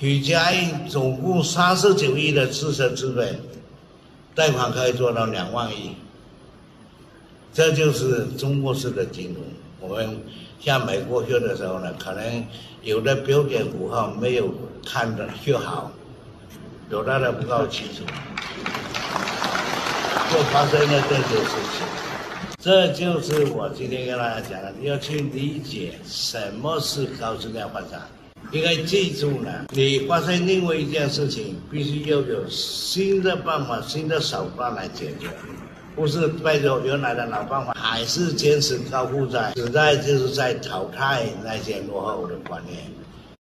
许家印总共三十九亿的自身资本，贷款可以做到两万亿，这就是中国式的金融。我们向美国学的时候呢，可能有的标点符号没有看的学好，表达的不够清楚，就发生了这些事情。这就是我今天跟大家讲的，要去理解什么是高质量发展。应该记住呢，你发生另外一件事情，必须要有新的办法、新的手段来解决，不是背着原来的老办法，还是坚持高负债，实在就是在淘汰那些落后的观念。